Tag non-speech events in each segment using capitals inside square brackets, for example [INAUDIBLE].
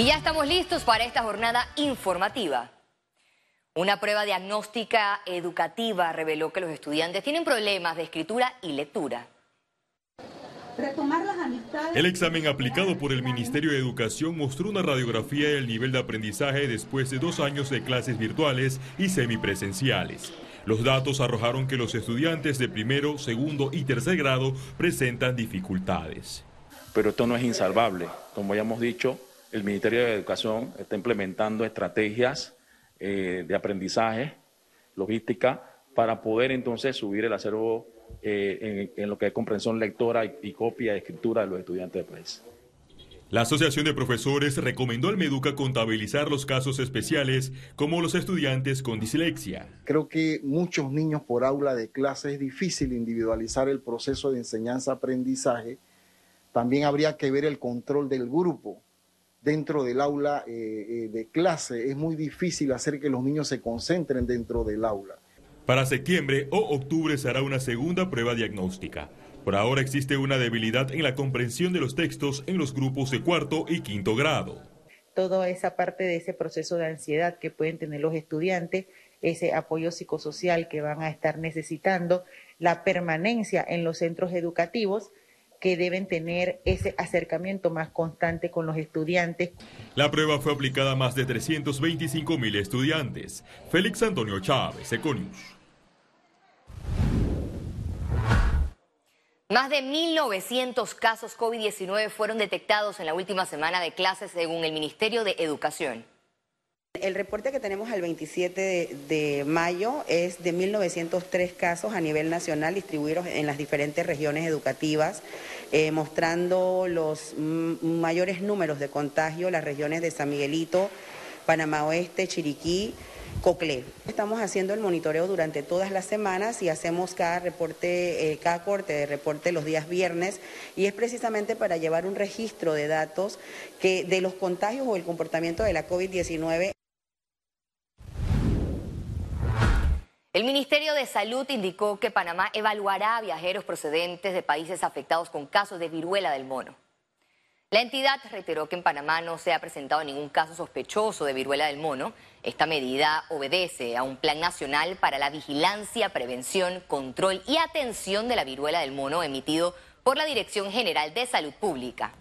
Y ya estamos listos para esta jornada informativa. Una prueba diagnóstica educativa reveló que los estudiantes tienen problemas de escritura y lectura. El examen aplicado por el Ministerio de Educación mostró una radiografía del nivel de aprendizaje después de dos años de clases virtuales y semipresenciales. Los datos arrojaron que los estudiantes de primero, segundo y tercer grado presentan dificultades. Pero esto no es insalvable. Como ya hemos dicho, el Ministerio de Educación está implementando estrategias eh, de aprendizaje, logística, para poder entonces subir el acervo eh, en, lo que es comprensión lectora y, copia y escritura de los estudiantes del país. La Asociación de Profesores recomendó al Meduca contabilizar los casos especiales como los estudiantes con dislexia. Creo que muchos niños por aula de clase es difícil individualizar el proceso de enseñanza-aprendizaje. También habría que ver el control del grupo dentro del aula eh, eh, de clase. Es muy difícil hacer que los niños se concentren dentro del aula. Para septiembre o octubre se hará una segunda prueba diagnóstica. Por ahora existe una debilidad en la comprensión de los textos en los grupos de cuarto y quinto grado. Toda esa parte de ese proceso de ansiedad que pueden tener los estudiantes, ese apoyo psicosocial que van a estar necesitando, la permanencia en los centros educativos, que deben tener ese acercamiento más constante con los estudiantes. La prueba fue aplicada a más de 325 mil estudiantes. Félix Antonio Chávez, Econius. Más de 1.900 casos COVID-19 fueron detectados en la última semana de clases según el Ministerio de Educación. El reporte que tenemos al 27 de, mayo es de 1.903 casos a nivel nacional distribuidos en las diferentes regiones educativas, eh, mostrando los mayores números de contagio, las regiones de San Miguelito, Panamá Oeste, Chiriquí, Coclé. Estamos haciendo el monitoreo durante todas las semanas y hacemos cada reporte, eh, cada corte de reporte los días viernes y es precisamente para llevar un registro de datos que de los contagios o el comportamiento de la COVID-19. El Ministerio de Salud indicó que Panamá evaluará a viajeros procedentes de países afectados con casos de viruela del mono. La entidad reiteró que en Panamá no se ha presentado ningún caso sospechoso de viruela del mono. Esta medida obedece a un plan nacional para la vigilancia, prevención, control y atención de la viruela del mono emitido por la Dirección General de Salud Pública.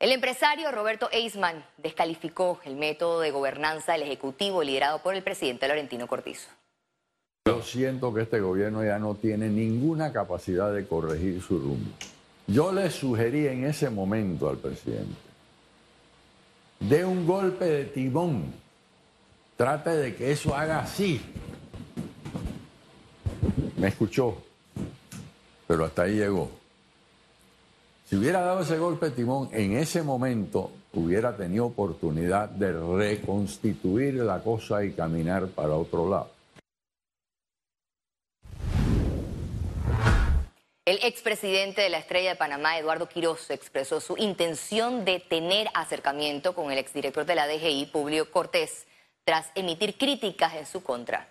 El empresario Roberto Eisman descalificó el método de gobernanza del Ejecutivo liderado por el presidente Laurentino Cortizo. Yo siento que este gobierno ya no tiene ninguna capacidad de corregir su rumbo. Yo le sugerí en ese momento al presidente, de un golpe de timón, trate de que eso haga así. Me escuchó, pero hasta ahí llegó. Si hubiera dado ese golpe de timón en ese momento, hubiera tenido oportunidad de reconstituir la cosa y caminar para otro lado. El expresidente de la Estrella de Panamá, Eduardo Quiroz, expresó su intención de tener acercamiento con el exdirector de la DGI, Publio Cortés, tras emitir críticas en su contra.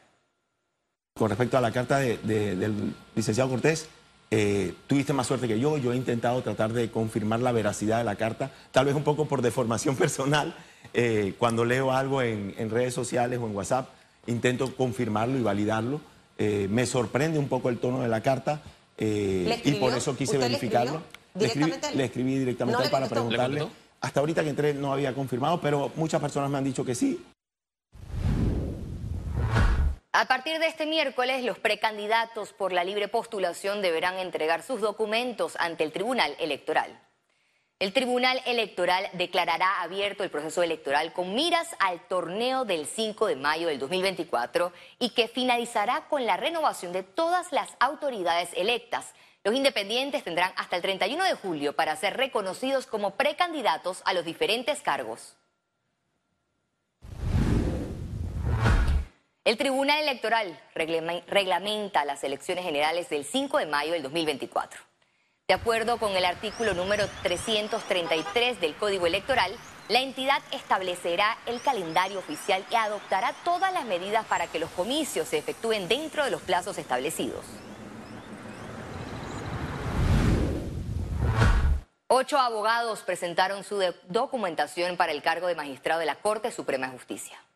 Con respecto a la carta del licenciado Cortés, eh, tuviste más suerte que yo, yo he intentado tratar de confirmar la veracidad de la carta, tal vez un poco por deformación [LAUGHS] personal, eh, cuando leo algo en, redes sociales o en WhatsApp, intento confirmarlo y validarlo. Eh, me sorprende un poco el tono de la carta y por eso quise verificarlo. Le, escribí, directamente para preguntarle. Hasta ahorita que entré no había confirmado, pero muchas personas me han dicho que sí. A partir de este miércoles, los precandidatos por la libre postulación deberán entregar sus documentos ante el Tribunal Electoral. El Tribunal Electoral declarará abierto el proceso electoral con miras al torneo del 5 de mayo del 2024 y que finalizará con la renovación de todas las autoridades electas. Los independientes tendrán hasta el 31 de julio para ser reconocidos como precandidatos a los diferentes cargos. El Tribunal Electoral reglamenta las elecciones generales del 5 de mayo del 2024. De acuerdo con el artículo número 333 del Código Electoral, la entidad establecerá el calendario oficial y adoptará todas las medidas para que los comicios se efectúen dentro de los plazos establecidos. Ocho abogados presentaron su documentación para el cargo de magistrado de la Corte Suprema de Justicia.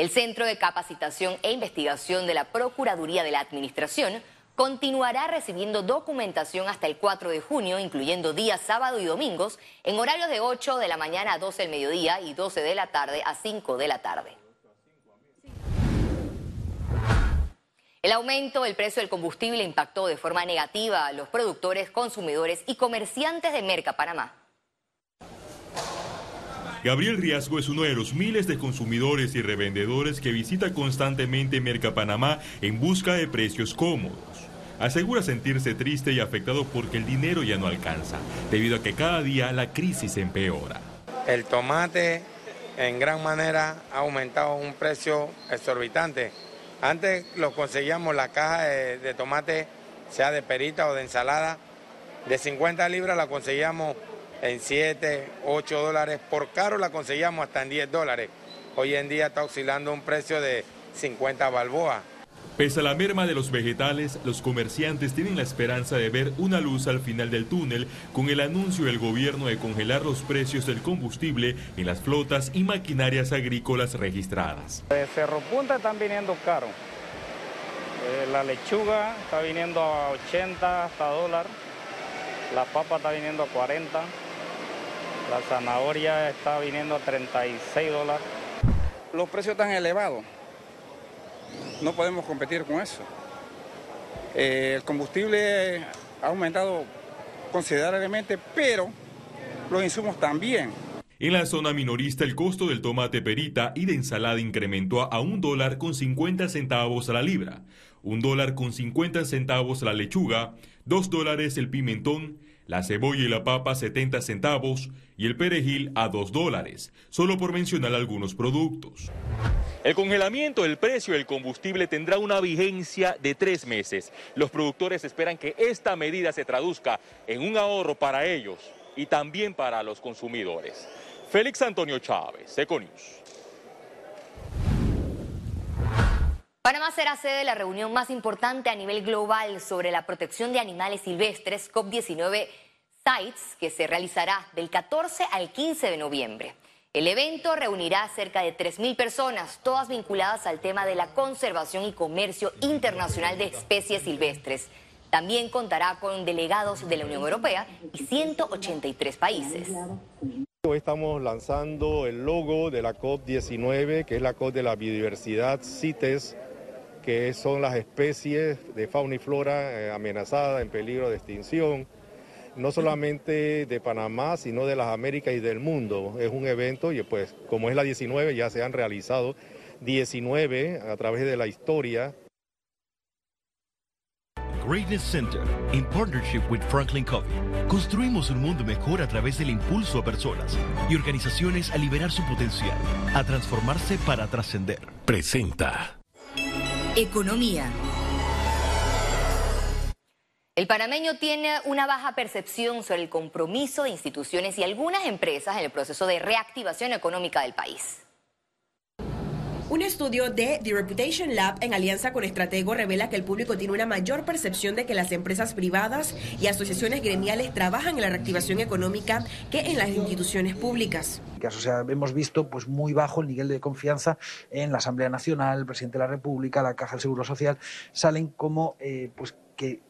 El Centro de Capacitación e Investigación de la Procuraduría de la Administración continuará recibiendo documentación hasta el 4 de junio, incluyendo días sábado y domingos, en horarios de 8 de la mañana a 12 del mediodía y 12 de la tarde a 5 de la tarde. El aumento del precio del combustible impactó de forma negativa a los productores, consumidores y comerciantes de Merca Panamá. Gabriel Riasgo es uno de los miles de consumidores y revendedores que visita constantemente Merca Panamá en busca de precios cómodos. Asegura sentirse triste y afectado porque el dinero ya no alcanza, debido a que cada día la crisis empeora. El tomate en gran manera ha aumentado un precio exorbitante antes lo conseguíamos la caja de, tomate, sea de perita o de ensalada, de 50 libras la conseguíamos en 7, 8 dólares. Por caro la conseguíamos hasta en 10 dólares. Hoy en día está oscilando un precio de 50 balboas. Pese a la merma de los vegetales, los comerciantes tienen la esperanza de ver una luz al final del túnel con el anuncio del gobierno de congelar los precios del combustible en las flotas y maquinarias agrícolas registradas. De Cerro Punta están viniendo caros. Eh, la lechuga está viniendo a 80 hasta dólar. La papa está viniendo a 40. La zanahoria está viniendo a 36 dólares. Los precios están elevados no podemos competir con eso. Eh, el combustible ha aumentado considerablemente, pero los insumos también. En la zona minorista, el costo del tomate perita y de ensalada incrementó a un dólar con 50 centavos a la libra, un dólar con 50 centavos la lechuga, dos dólares el pimentón la cebolla y la papa 70 centavos y el perejil a 2 dólares, solo por mencionar algunos productos. El congelamiento del precio del combustible tendrá una vigencia de tres meses. Los productores esperan que esta medida se traduzca en un ahorro para ellos y también para los consumidores. Félix Antonio Chávez, Econius. Panamá será sede de la reunión más importante a nivel global sobre la protección de animales silvestres COP19 Sites, que se realizará del 14 al 15 de noviembre. El evento reunirá cerca de 3.000 personas, todas vinculadas al tema de la conservación y comercio internacional de especies silvestres. También contará con delegados de la Unión Europea y 183 países. Hoy estamos lanzando el logo de la COP19, que es la COP de la biodiversidad CITES que son las especies de fauna y flora eh, amenazadas, en peligro de extinción, no solamente de Panamá, sino de las Américas y del mundo. Es un evento y pues como es la 19 ya se han realizado 19 a través de la historia. Greatness Center, in partnership with Franklin Covey, construimos un mundo mejor a través del impulso a personas y organizaciones a liberar su potencial, a transformarse para trascender. Presenta. Economía. El panameño tiene una baja percepción sobre el compromiso de instituciones y algunas empresas en el proceso de reactivación económica del país. Un estudio de The Reputation Lab en alianza con Estratego revela que el público tiene una mayor percepción de que las empresas privadas y asociaciones gremiales trabajan en la reactivación económica que en las instituciones públicas. O sea, hemos visto pues muy bajo el nivel de confianza en la Asamblea Nacional, el presidente de la República, la Caja del Seguro Social, salen como eh, pues que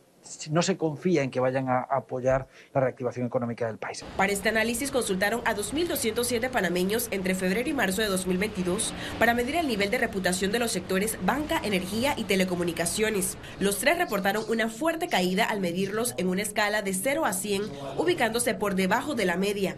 no se confía en que vayan a apoyar la reactivación económica del país. Para este análisis consultaron a 2.207 panameños entre febrero y marzo de 2022 para medir el nivel de reputación de los sectores banca, energía y telecomunicaciones. Los tres reportaron una fuerte caída al medirlos en una escala de 0 a 100, ubicándose por debajo de la media.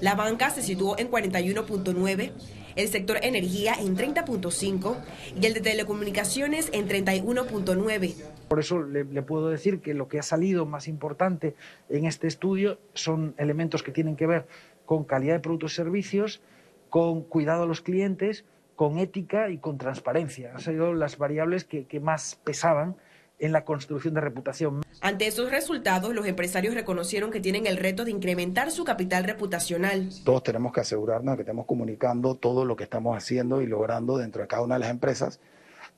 La banca se situó en 41.9 el sector energía en 30.5 y el de telecomunicaciones en 31.9. Por eso le, puedo decir que lo que ha salido más importante en este estudio son elementos que tienen que ver con calidad de productos y servicios, con cuidado a los clientes, con ética y con transparencia. Han sido las variables que más pesaban en la construcción de reputación. Ante esos resultados, los empresarios reconocieron que tienen el reto de incrementar su capital reputacional. Todos tenemos que asegurarnos que estamos comunicando todo lo que estamos haciendo y logrando dentro de cada una de las empresas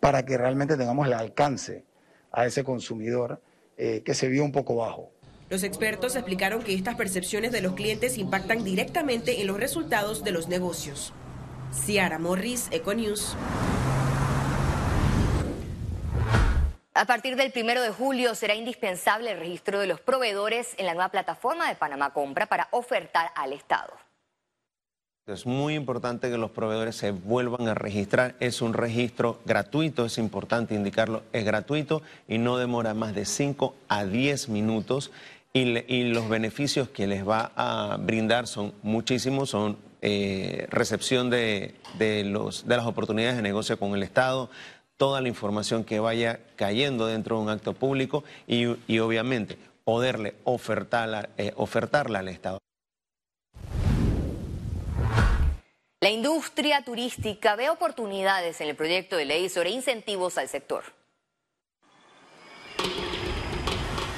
para que realmente tengamos el alcance a ese consumidor eh, que se vio un poco bajo. Los expertos explicaron que estas percepciones de los clientes impactan directamente en los resultados de los negocios. Ciara Morris, Econews. A partir del primero de julio será indispensable el registro de los proveedores en la nueva plataforma de Panamá Compra para ofertar al Estado. Es muy importante que los proveedores se vuelvan a registrar. Es un registro gratuito, es importante indicarlo, es gratuito y no demora más de 5 a 10 minutos. Y, los beneficios que les va a brindar son muchísimos, son eh, recepción de, los, de las oportunidades de negocio con el Estado, toda la información que vaya cayendo dentro de un acto público y, obviamente poderle ofertarla, eh, ofertarla al Estado. La industria turística ve oportunidades en el proyecto de ley sobre incentivos al sector.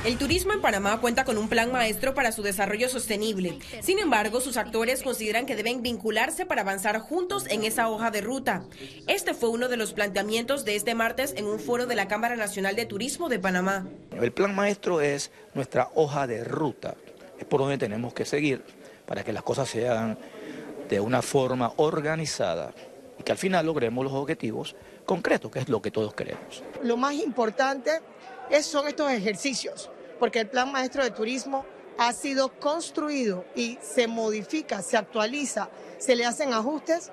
El turismo en Panamá cuenta con un plan maestro para su desarrollo sostenible. Sin embargo, sus actores consideran que deben vincularse para avanzar juntos en esa hoja de ruta. Este fue uno de los planteamientos de este martes en un foro de la Cámara Nacional de Turismo de Panamá. El plan maestro es nuestra hoja de ruta, es por donde tenemos que seguir para que las cosas se hagan de una forma organizada y que al final logremos los objetivos concretos, que es lo que todos queremos. Lo más importante son estos ejercicios porque el Plan Maestro de Turismo ha sido construido y se modifica, se actualiza, se le hacen ajustes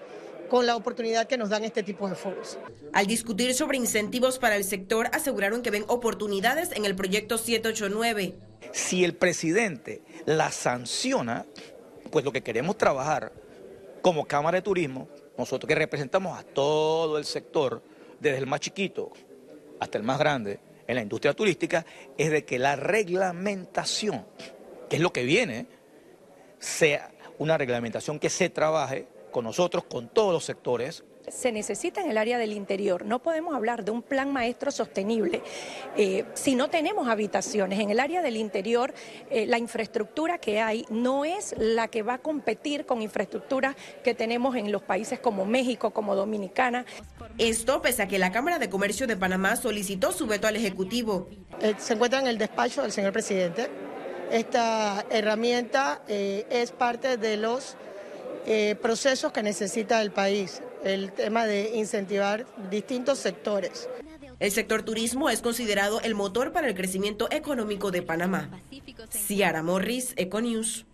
con la oportunidad que nos dan este tipo de foros. Al discutir sobre incentivos para el sector, aseguraron que ven oportunidades en el proyecto 789. Si el presidente la sanciona, pues lo que queremos trabajar como Cámara de Turismo, nosotros que representamos a todo el sector, desde el más chiquito hasta el más grande, en la industria turística es de que la reglamentación, que es lo que viene, sea una reglamentación que se trabaje con nosotros, con todos los sectores, se necesita en el área del interior. No podemos hablar de un plan maestro sostenible eh, si no tenemos habitaciones. En el área del interior, eh, la infraestructura que hay no es la que va a competir con infraestructura que tenemos en los países como México, como Dominicana. Esto pese a que la Cámara de Comercio de Panamá solicitó su veto al Ejecutivo. Eh, se encuentra en el despacho del señor presidente. Esta herramienta es parte de los procesos que necesita el país el tema de incentivar distintos sectores. El sector turismo es considerado el motor para el crecimiento económico de Panamá. Ciara Morris, Econews.